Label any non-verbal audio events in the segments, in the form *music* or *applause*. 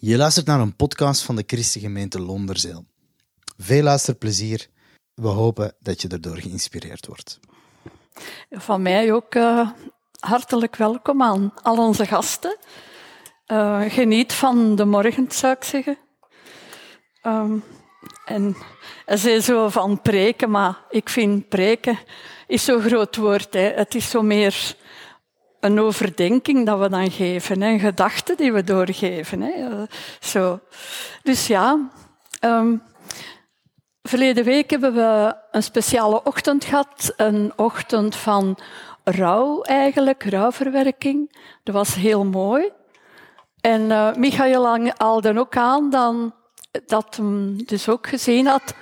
Je luistert naar een podcast van de Christengemeente Londerzeel. Veel luisterplezier. We hopen dat je erdoor geïnspireerd wordt. Van mij ook uh, hartelijk welkom aan al onze gasten. Uh, geniet van de morgen, zou ik zeggen. Um, en ze is zo van preken, maar ik vind preken is zo'n groot woord. Hè. Het is zo meer een overdenking dat we dan geven, een gedachte die we doorgeven. Hè. Zo. Dus ja, um, verleden week hebben we een speciale ochtend gehad, een ochtend van rouw eigenlijk, rouwverwerking. Dat was heel mooi. En uh, Michael haalde ook aan dan, dat hem dus ook gezien had,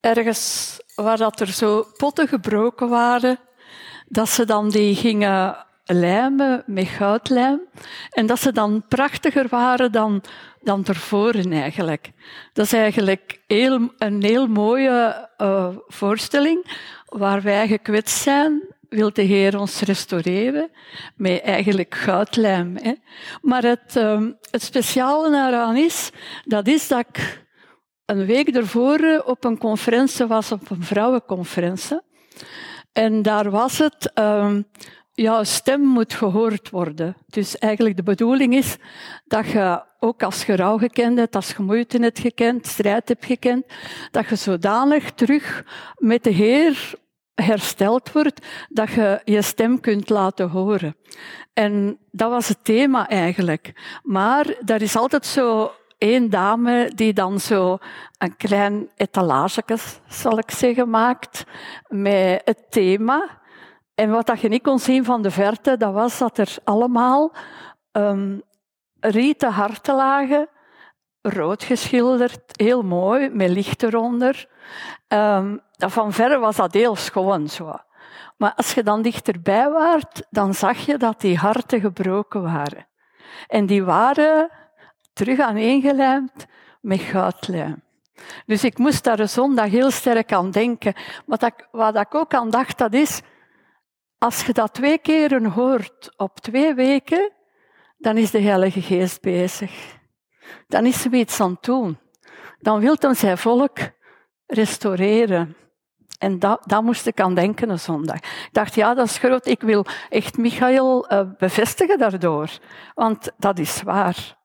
ergens waar dat er zo potten gebroken waren, dat ze dan die gingen lijmen met goudlijm en dat ze dan prachtiger waren dan, dan tevoren eigenlijk. Dat is eigenlijk heel, een heel mooie uh, voorstelling waar wij gekwetst zijn wil de Heer ons restaureren met eigenlijk goudlijm. Hè. Maar het, um, het speciale daaraan is, dat is dat ik een week ervoor op een conferentie was, op een vrouwenconferentie. En daar was het, um, jouw stem moet gehoord worden. Dus eigenlijk de bedoeling is dat je, ook als je rouw gekend hebt, als je moeite hebt gekend, strijd hebt gekend, dat je zodanig terug met de Heer hersteld wordt, dat je je stem kunt laten horen. En dat was het thema eigenlijk. Maar er is altijd zo één dame die dan zo een klein etalage, zal ik zeggen, maakt met het thema. En wat dat je niet kon zien van de verte, dat was dat er allemaal um, rieten harten lagen, rood geschilderd, heel mooi, met licht eronder. Um, van verre was dat heel schoon zo. Maar als je dan dichterbij waart, dan zag je dat die harten gebroken waren. En die waren terug aangelijmd met goudlijm. Dus ik moest daar een zondag heel sterk aan denken. Ik, wat ik ook aan dacht, dat is, als je dat twee keren hoort op twee weken, dan is de Heilige Geest bezig. Dan is er iets aan het doen. Dan wil hij zijn volk restaureren. En dat, dat moest ik aan denken een zondag. Ik dacht, ja, dat is groot. Ik wil echt Michael uh, bevestigen daardoor. Want dat is waar.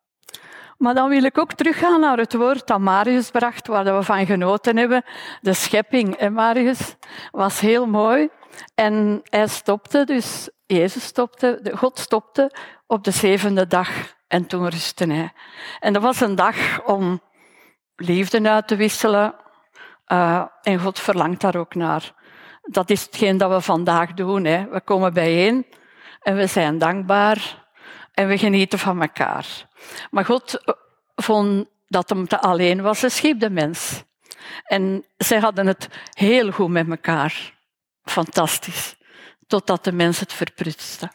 Maar dan wil ik ook teruggaan naar het woord dat Marius bracht, waar we van genoten hebben. De schepping. En Marius was heel mooi. En hij stopte, dus Jezus stopte, God stopte op de zevende dag. En toen rustte hij. En dat was een dag om liefde uit te wisselen. Uh, en God verlangt daar ook naar. Dat is hetgeen dat we vandaag doen. Hè. We komen bijeen en we zijn dankbaar en we genieten van elkaar. Maar God eh, vond dat hem te alleen was. Hij schiep de mens. En zij hadden het heel goed met elkaar. Fantastisch. Totdat de mens het verprutste.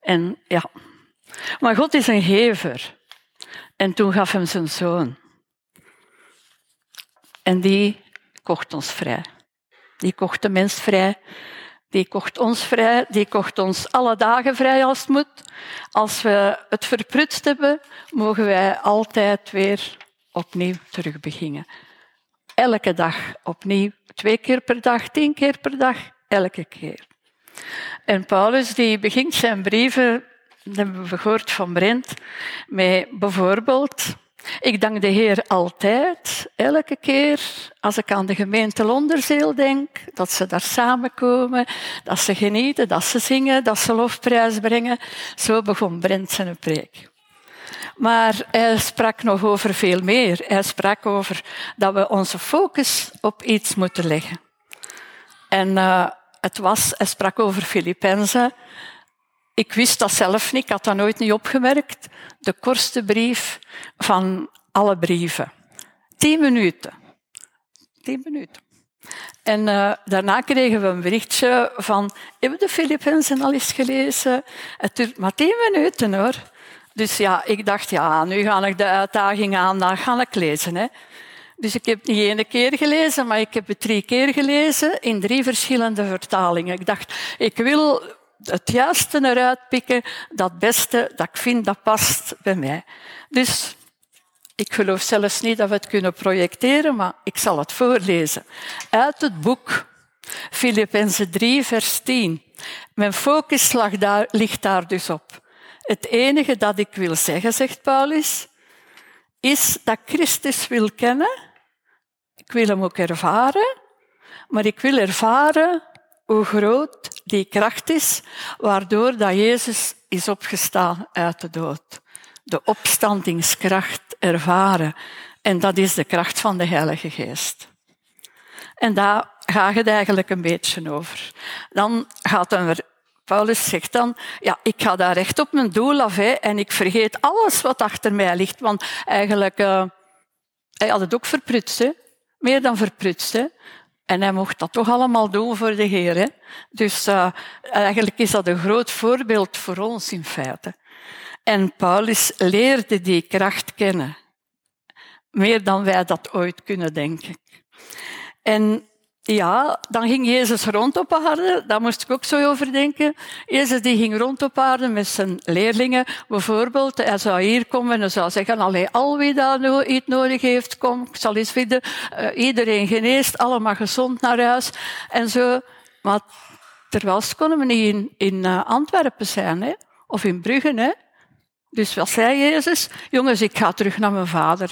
En ja. Maar God is een gever. En toen gaf hem zijn zoon. En die kocht ons vrij. Die kocht de mens vrij. Die kocht ons vrij. Die kocht ons alle dagen vrij als het moet. Als we het verprutst hebben, mogen wij altijd weer opnieuw terug beginnen. Elke dag opnieuw. Twee keer per dag, tien keer per dag, elke keer. En Paulus die begint zijn brieven, dat hebben we gehoord van Brent, met bijvoorbeeld ik dank de Heer altijd, elke keer, als ik aan de gemeente Londerzeel denk, dat ze daar samenkomen, dat ze genieten, dat ze zingen, dat ze lofprijs brengen. Zo begon Brent zijn preek. Maar hij sprak nog over veel meer. Hij sprak over dat we onze focus op iets moeten leggen. En uh, het was, hij sprak over Filippenzen, ik wist dat zelf niet, ik had dat nooit niet opgemerkt. De kortste brief van alle brieven. Tien minuten. Tien minuten. En uh, daarna kregen we een berichtje van, hebben de Filippenzen al eens gelezen? Het duurt maar tien minuten hoor. Dus ja, ik dacht, ja, nu ga ik de uitdaging aan, dan ga ik lezen. Hè. Dus ik heb het niet één keer gelezen, maar ik heb het drie keer gelezen in drie verschillende vertalingen. Ik dacht, ik wil het juiste eruit pikken, dat beste dat ik vind dat past bij mij. Dus Ik geloof zelfs niet dat we het kunnen projecteren, maar ik zal het voorlezen. Uit het boek Filippenzen 3, vers 10. Mijn focus lag daar, ligt daar dus op. Het enige dat ik wil zeggen, zegt Paulus, is dat Christus wil kennen. Ik wil hem ook ervaren, maar ik wil ervaren hoe groot die kracht is, waardoor dat Jezus is opgestaan uit de dood. De opstandingskracht ervaren. En dat is de kracht van de Heilige Geest. En daar gaat het eigenlijk een beetje over. Dan gaat er, Paulus zegt dan, ja, ik ga daar recht op mijn doel af hè, en ik vergeet alles wat achter mij ligt. Want eigenlijk, uh, hij had het ook verprutst, meer dan verprutst. En hij mocht dat toch allemaal doen voor de Heer. Hè? Dus uh, eigenlijk is dat een groot voorbeeld voor ons in feite. En Paulus leerde die kracht kennen. Meer dan wij dat ooit kunnen denken. En ja, dan ging Jezus rond op aarde. Daar moest ik ook zo over denken. Jezus die ging rond op aarde met zijn leerlingen. Bijvoorbeeld, hij zou hier komen en hij zou zeggen, allee, al wie daar iets nodig heeft, kom, ik zal eens vinden. Uh, iedereen geneest, allemaal gezond naar huis. En zo. Maar terwijl ze konden we niet in, in uh, Antwerpen zijn, hè? of in Brugge. Hè? Dus wat zei Jezus? Jongens, ik ga terug naar mijn vader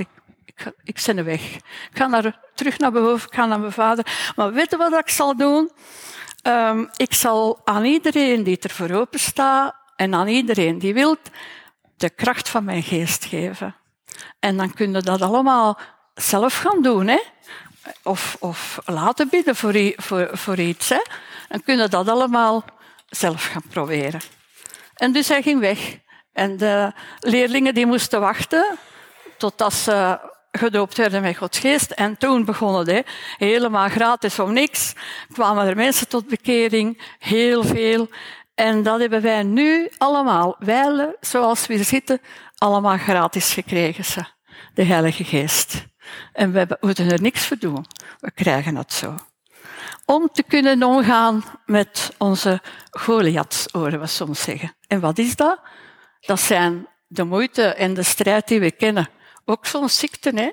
ik, ik ben weg. Ik ga naar, terug naar boven, ik ga naar mijn vader. Maar weet je wat ik zal doen? Um, ik zal aan iedereen die er voor open staat en aan iedereen die wilt, de kracht van mijn geest geven. En dan kunnen dat allemaal zelf gaan doen. Hè? Of, of laten bidden voor, voor, voor iets. Hè? Dan kunnen dat allemaal zelf gaan proberen. En dus hij ging weg. En de leerlingen die moesten wachten totdat ze gedoopt werden met Gods geest. En toen begonnen het, helemaal gratis om niks. Kwamen er mensen tot bekering, heel veel. En dat hebben wij nu allemaal, wij zoals we zitten, allemaal gratis gekregen, ze, de Heilige Geest. En we moeten er niks voor doen. We krijgen het zo. Om te kunnen omgaan met onze Goliaths, horen we soms zeggen. En wat is dat? Dat zijn de moeite en de strijd die we kennen ook zo'n ziekte, hè.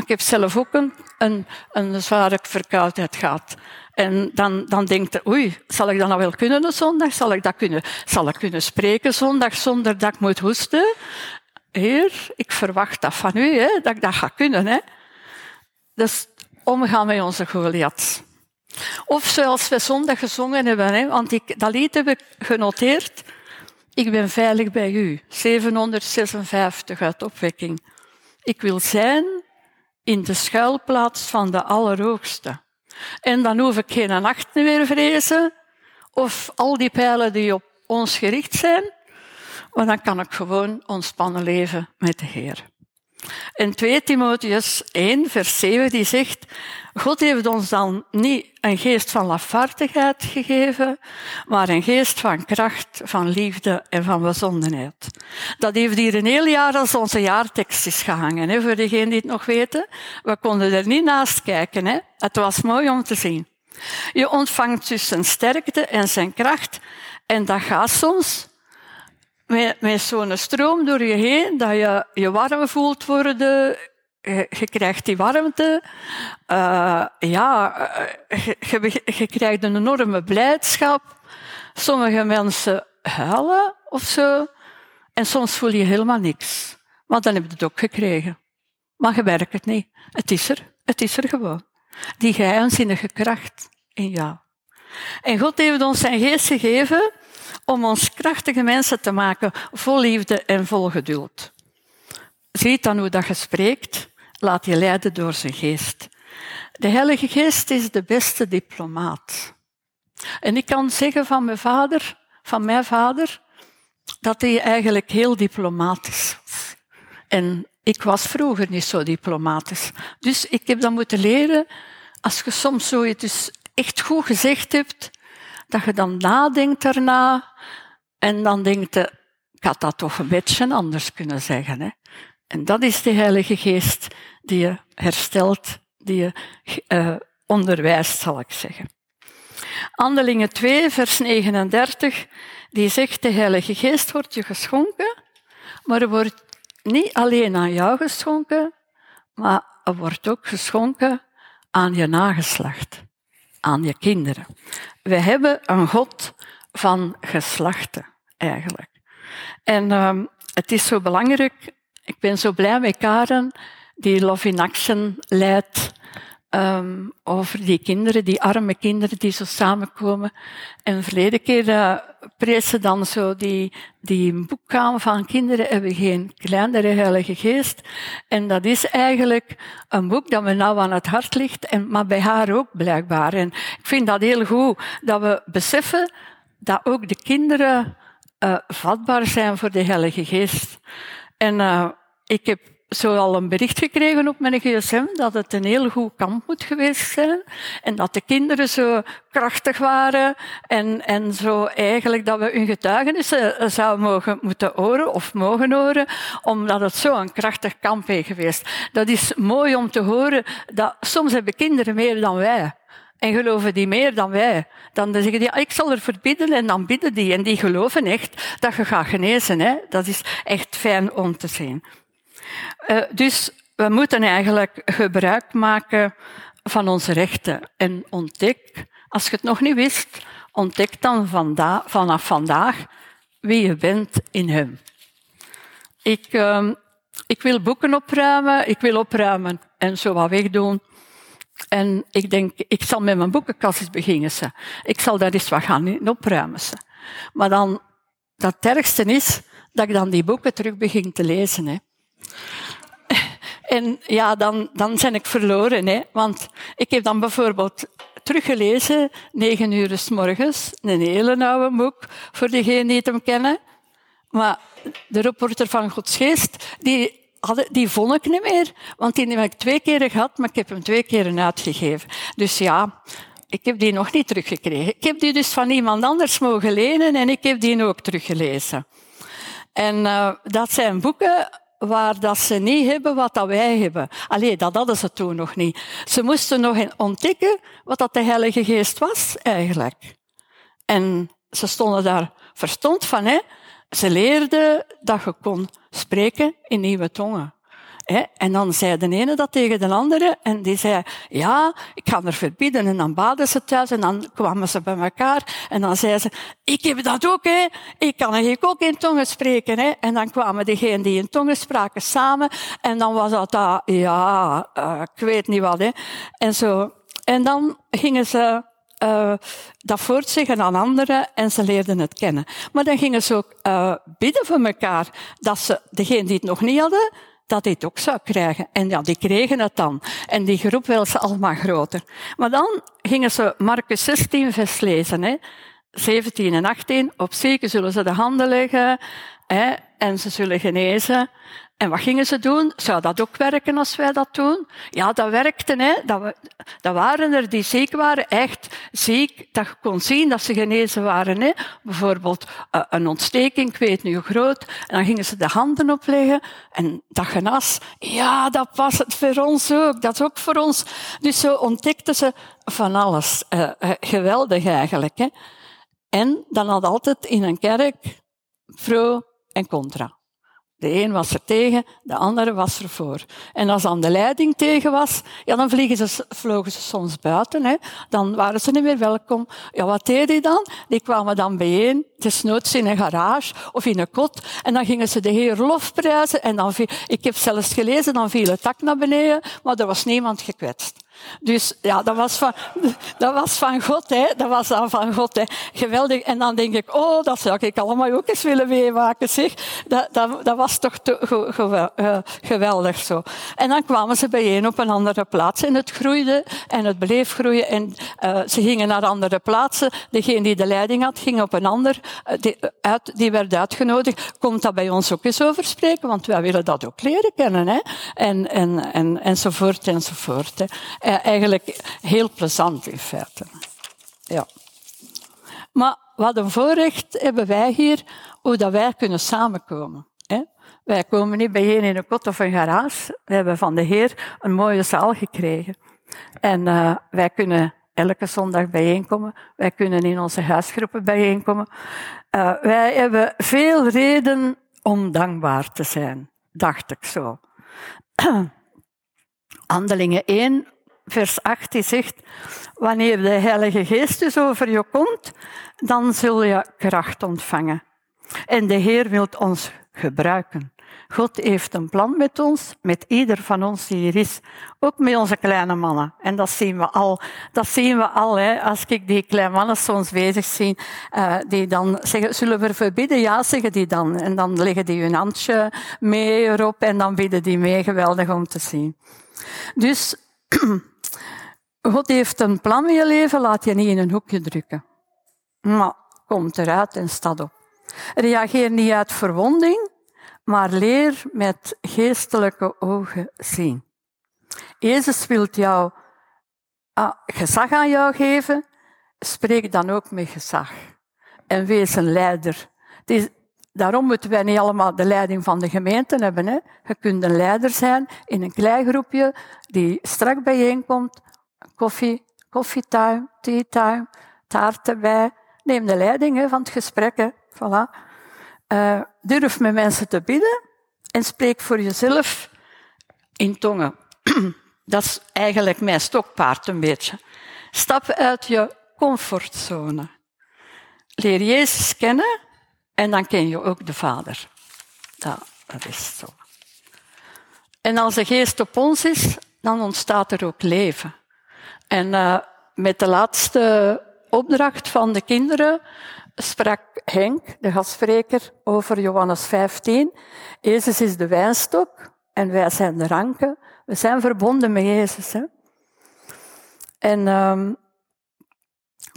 Ik heb zelf ook een, een, zware verkoudheid gehad. En dan, dan denkt je, oei, zal ik dat nou wel kunnen op zondag? Zal ik dat kunnen, zal ik kunnen spreken zondag zonder dat ik moet hoesten? Heer, ik verwacht dat van u, hè, dat ik dat ga kunnen. Hè. Dus omgaan met onze Goliath. Of zoals we zondag gezongen hebben, hè, want ik, dat lied heb ik genoteerd. Ik ben veilig bij u. 756 uit opwekking. Ik wil zijn in de schuilplaats van de Allerhoogste. En dan hoef ik geen nacht meer vrezen of al die pijlen die op ons gericht zijn, maar dan kan ik gewoon ontspannen leven met de Heer. En 2 Timotheus 1, vers 7, die zegt, God heeft ons dan niet een geest van lafhartigheid gegeven, maar een geest van kracht, van liefde en van bezondenheid. Dat heeft hier een heel jaar als onze jaartekst is gehangen, hè, voor degenen die het nog weten. We konden er niet naast kijken. Hè. Het was mooi om te zien. Je ontvangt dus zijn sterkte en zijn kracht en dat gaat soms met, met zo'n stroom door je heen, dat je je warm voelt worden, je, krijgt die warmte, uh, ja, eh, je, je, krijgt een enorme blijdschap. Sommige mensen huilen of zo, en soms voel je helemaal niks. Maar dan heb je het ook gekregen. Maar je werkt het niet. Het is er. Het is er gewoon. Die geheimzinnige kracht in jou. En God heeft ons zijn geest gegeven om ons krachtige mensen te maken, vol liefde en vol geduld. Ziet dan hoe dat je spreekt, laat je leiden door zijn geest. De Heilige Geest is de beste diplomaat. En ik kan zeggen van mijn vader, van mijn vader, dat hij eigenlijk heel diplomatisch was. En ik was vroeger niet zo diplomatisch. Dus ik heb dan moeten leren, als je soms zoiets echt goed gezegd hebt, dat je dan nadenkt daarna en dan denkt je, ik had dat toch een beetje anders kunnen zeggen. Hè? En dat is de Heilige Geest die je herstelt, die je uh, onderwijst, zal ik zeggen. Handelingen 2, vers 39, die zegt, de Heilige Geest wordt je geschonken, maar wordt niet alleen aan jou geschonken, maar wordt ook geschonken aan je nageslacht, aan je kinderen. We hebben een God van geslachten, eigenlijk. En um, het is zo belangrijk, ik ben zo blij met Karen, die Love in Action leidt um, over die kinderen, die arme kinderen die zo samenkomen. En verleden keer uh, prees ze dan zo die, die boekkamer van kinderen hebben geen kleinere heilige geest. En dat is eigenlijk een boek dat me nou aan het hart ligt, en, maar bij haar ook blijkbaar. En ik vind dat heel goed, dat we beseffen dat ook de kinderen uh, vatbaar zijn voor de heilige geest. En uh, ik heb zo al een bericht gekregen op mijn gsm dat het een heel goed kamp moet geweest zijn. En dat de kinderen zo krachtig waren. En, en zo eigenlijk dat we hun getuigenissen zouden mogen moeten horen of mogen horen. Omdat het zo een krachtig kamp is geweest. Dat is mooi om te horen dat soms hebben kinderen meer dan wij. En geloven die meer dan wij. Dan zeggen die, ik zal ervoor bidden en dan bidden die. En die geloven echt dat je gaat genezen. Hè? Dat is echt fijn om te zien. Uh, dus we moeten eigenlijk gebruik maken van onze rechten. En ontdek, als je het nog niet wist, ontdek dan vanaf vandaag wie je bent in hem. Ik, uh, ik wil boeken opruimen, ik wil opruimen en zo wat wegdoen. En ik denk, ik zal met mijn boekenkast eens beginnen. Ze. Ik zal daar eens wat gaan opruimen. Ze. Maar dan, dat ergste is dat ik dan die boeken terug begin te lezen. Hè. *laughs* En ja, dan, dan ben ik verloren. Hè? Want ik heb dan bijvoorbeeld teruggelezen, negen uur s morgens, een hele oude boek, voor degenen die het hem kennen. Maar de reporter van Godsgeest, die, hadden, die vond ik niet meer. Want die heb ik twee keer gehad, maar ik heb hem twee keer uitgegeven. Dus ja, ik heb die nog niet teruggekregen. Ik heb die dus van iemand anders mogen lenen en ik heb die ook teruggelezen. En uh, dat zijn boeken waar dat ze niet hebben wat dat wij hebben. Allee, dat hadden ze toen nog niet. Ze moesten nog ontdekken wat dat de Heilige Geest was, eigenlijk. En ze stonden daar verstond van, hè. Ze leerden dat je kon spreken in nieuwe tongen. En dan zei de ene dat tegen de andere en die zei, ja, ik ga er verbieden. En dan baden ze thuis en dan kwamen ze bij elkaar en dan zei ze, ik heb dat ook, hè. Ik kan eigenlijk ook in tongen spreken, hè. En dan kwamen degenen die in tongen spraken samen en dan was dat, dat ja, uh, ik weet niet wat, hè. En zo. En dan gingen ze uh, dat voortzeggen aan anderen en ze leerden het kennen. Maar dan gingen ze ook uh, bidden voor elkaar, dat ze, degenen die het nog niet hadden, dat dit ook zou krijgen. En ja, die kregen het dan. En die groep werd ze allemaal groter. Maar dan gingen ze Marcus 16 vers lezen, hè. 17 en 18. Op zieken zullen ze de handen leggen hè, en ze zullen genezen. En wat gingen ze doen? Zou dat ook werken als wij dat doen? Ja, dat werkte. Hè. Dat, dat waren er die ziek waren, echt ziek, dat je kon zien dat ze genezen waren. Hè. Bijvoorbeeld uh, een ontsteking, ik weet niet hoe groot. En dan gingen ze de handen opleggen en dat genas. Ja, dat was het voor ons ook. Dat is ook voor ons. Dus zo ontdekten ze van alles. Uh, uh, geweldig eigenlijk. Hè. En dan had altijd in een kerk pro en contra. De een was er tegen, de andere was er voor. En als dan de leiding tegen was, ja, dan vliegen ze, vlogen ze soms buiten. Hè. Dan waren ze niet meer welkom. Ja, wat deed die dan? Die kwamen dan bijeen, desnoods in een garage of in een kot. En dan gingen ze de heer lofprijzen. En dan viel, ik heb zelfs gelezen, dan viel het dak naar beneden, maar er was niemand gekwetst. Dus ja, dat was van, dat was van God, hè. Dat was dan van God, hè. Geweldig. En dan denk ik, oh, dat zou ik allemaal ook eens willen meemaken, zeg. Dat, dat, dat was toch te, uh, geweldig zo. En dan kwamen ze bijeen op een andere plaats. En het groeide en het bleef groeien. En uh, ze gingen naar andere plaatsen. Degene die de leiding had, ging op een ander. Uh, die, uit, die werd uitgenodigd. Komt dat bij ons ook eens over spreken? Want wij willen dat ook leren kennen, hè. En, en, en, enzovoort, enzovoort. Hè eigenlijk heel plezant in feite. Ja. Maar wat een voorrecht hebben wij hier, hoe dat wij kunnen samenkomen. Hè? Wij komen niet bijeen in een kot of een garage. We hebben van de Heer een mooie zaal gekregen. En uh, wij kunnen elke zondag bijeenkomen. Wij kunnen in onze huisgroepen bijeenkomen. Uh, wij hebben veel reden om dankbaar te zijn. dacht ik zo. *clears throat* Handelingen 1, vers 8, die zegt, wanneer de Heilige Geest dus over je komt, dan zul je kracht ontvangen. En de Heer wil ons gebruiken. God heeft een plan met ons, met ieder van ons die hier is. Ook met onze kleine mannen. En dat zien we al. Dat zien we al, hè. Als ik die kleine mannen soms bezig zie, uh, die dan zeggen, zullen we verbidden? Ja, zeggen die dan. En dan leggen die hun handje mee erop en dan bidden die mee. Geweldig om te zien. Dus, *clears throat* God heeft een plan in je leven, laat je niet in een hoekje drukken. Maar kom eruit en sta op. Reageer niet uit verwonding, maar leer met geestelijke ogen zien. Jezus wil jou ah, gezag aan jou geven, spreek dan ook met gezag. En wees een leider. Is, daarom moeten wij niet allemaal de leiding van de gemeente hebben. Hè? Je kunt een leider zijn in een klein groepje die strak bijeenkomt. Koffie, koffietime, theetime, taart erbij. Neem de leiding van het gesprek. Voilà. Uh, durf met mensen te bidden en spreek voor jezelf in tongen. *clears throat* Dat is eigenlijk mijn stokpaard een beetje. Stap uit je comfortzone. Leer Jezus kennen en dan ken je ook de Vader. Dat is zo. En als de geest op ons is, dan ontstaat er ook leven. En uh, met de laatste opdracht van de kinderen sprak Henk, de gastspreker, over Johannes 15. Jezus is de wijnstok en wij zijn de ranken. We zijn verbonden met Jezus. Hè? En um,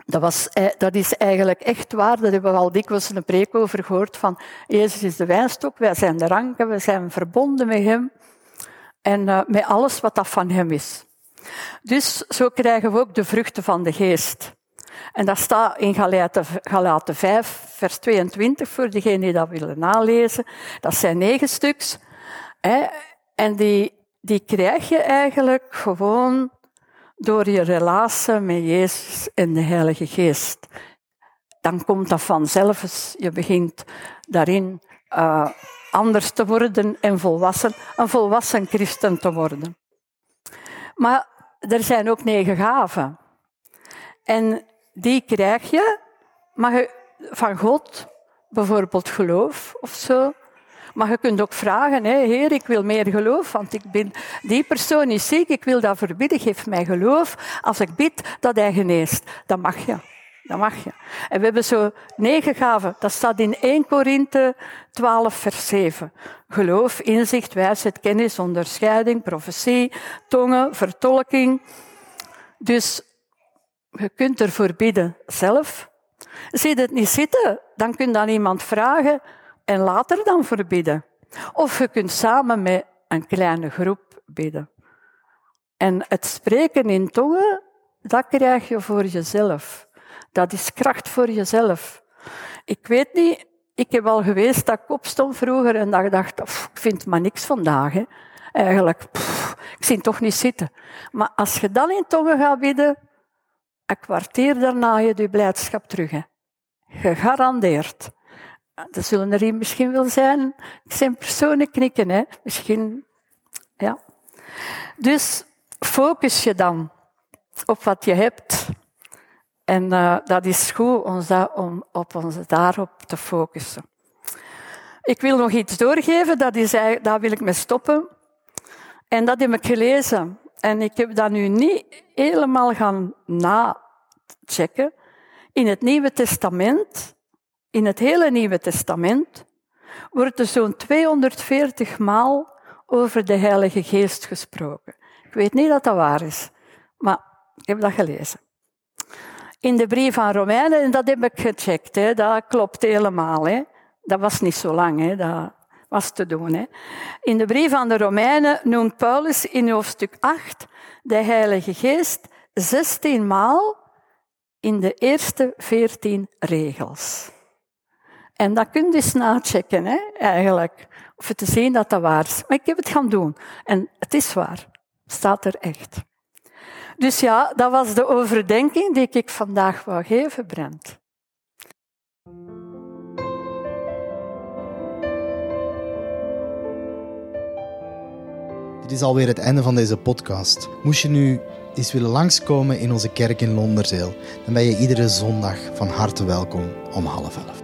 dat, was, eh, dat is eigenlijk echt waar. Dat hebben we al dikwijls een preek over gehoord. Van Jezus is de wijnstok, wij zijn de ranken, we zijn verbonden met Hem. En uh, met alles wat dat van Hem is. Dus zo krijgen we ook de vruchten van de geest. En dat staat in Galaten 5, vers 22, voor degenen die dat willen nalezen. Dat zijn negen stuks. En die, die krijg je eigenlijk gewoon door je relatie met Jezus en de Heilige Geest. Dan komt dat vanzelf. Je begint daarin uh, anders te worden en volwassen, een volwassen christen te worden. Maar er zijn ook negen gaven. En die krijg je, maar je, van God, bijvoorbeeld geloof of zo. Maar je kunt ook vragen, hè, Heer, ik wil meer geloof, want ik ben, die persoon is ziek, ik wil dat verbidden, geef mij geloof. Als ik bid, dat hij geneest. Dat mag je. Dat mag je. En we hebben zo negen gaven. Dat staat in 1 Korinthe 12, vers 7. Geloof, inzicht, wijsheid, kennis, onderscheiding, profetie, tongen, vertolking. Dus je kunt ervoor bidden zelf. Zie je het niet zitten, dan kun je iemand vragen en later dan verbidden. Of je kunt samen met een kleine groep bidden. En het spreken in tongen, dat krijg je voor jezelf. Dat is kracht voor jezelf. Ik weet niet, ik heb al geweest dat ik opstond vroeger en dat ik dacht, ik vind maar niks vandaag. Hè. Eigenlijk, ik zie het toch niet zitten. Maar als je dan in tongen gaat bidden, een kwartier daarna je je blijdschap terug. Hè. Gegarandeerd. Er zullen er hier misschien wel zijn. Ik zijn personen knikken, hè. Misschien, ja. Dus focus je dan op wat je hebt. En uh, dat is goed ons om op ons daarop te focussen. Ik wil nog iets doorgeven, dat is, daar wil ik mee stoppen. En dat heb ik gelezen en ik heb dat nu niet helemaal gaan nachecken. In het Nieuwe Testament, in het hele Nieuwe Testament, wordt er zo'n 240 maal over de Heilige Geest gesproken. Ik weet niet dat dat waar is, maar ik heb dat gelezen. In de brief aan Romeinen, en dat heb ik gecheckt, hè, dat klopt helemaal. Hè. Dat was niet zo lang, hè, dat, was te doen. Hè. In de brief aan de Romeinen noemt Paulus in hoofdstuk 8 de Heilige Geest 16 maal in de eerste 14 regels. En dat kun je eens nachecken, hè, eigenlijk. Of te zien dat dat waar is. Maar ik heb het gaan doen. En het is waar. Staat er echt. Dus ja, dat was de overdenking die ik vandaag wou geven, Brent. is alweer het einde van deze podcast. Moest je nu eens willen langskomen in onze kerk in Londerzeel, dan ben je iedere zondag van harte welkom om half elf.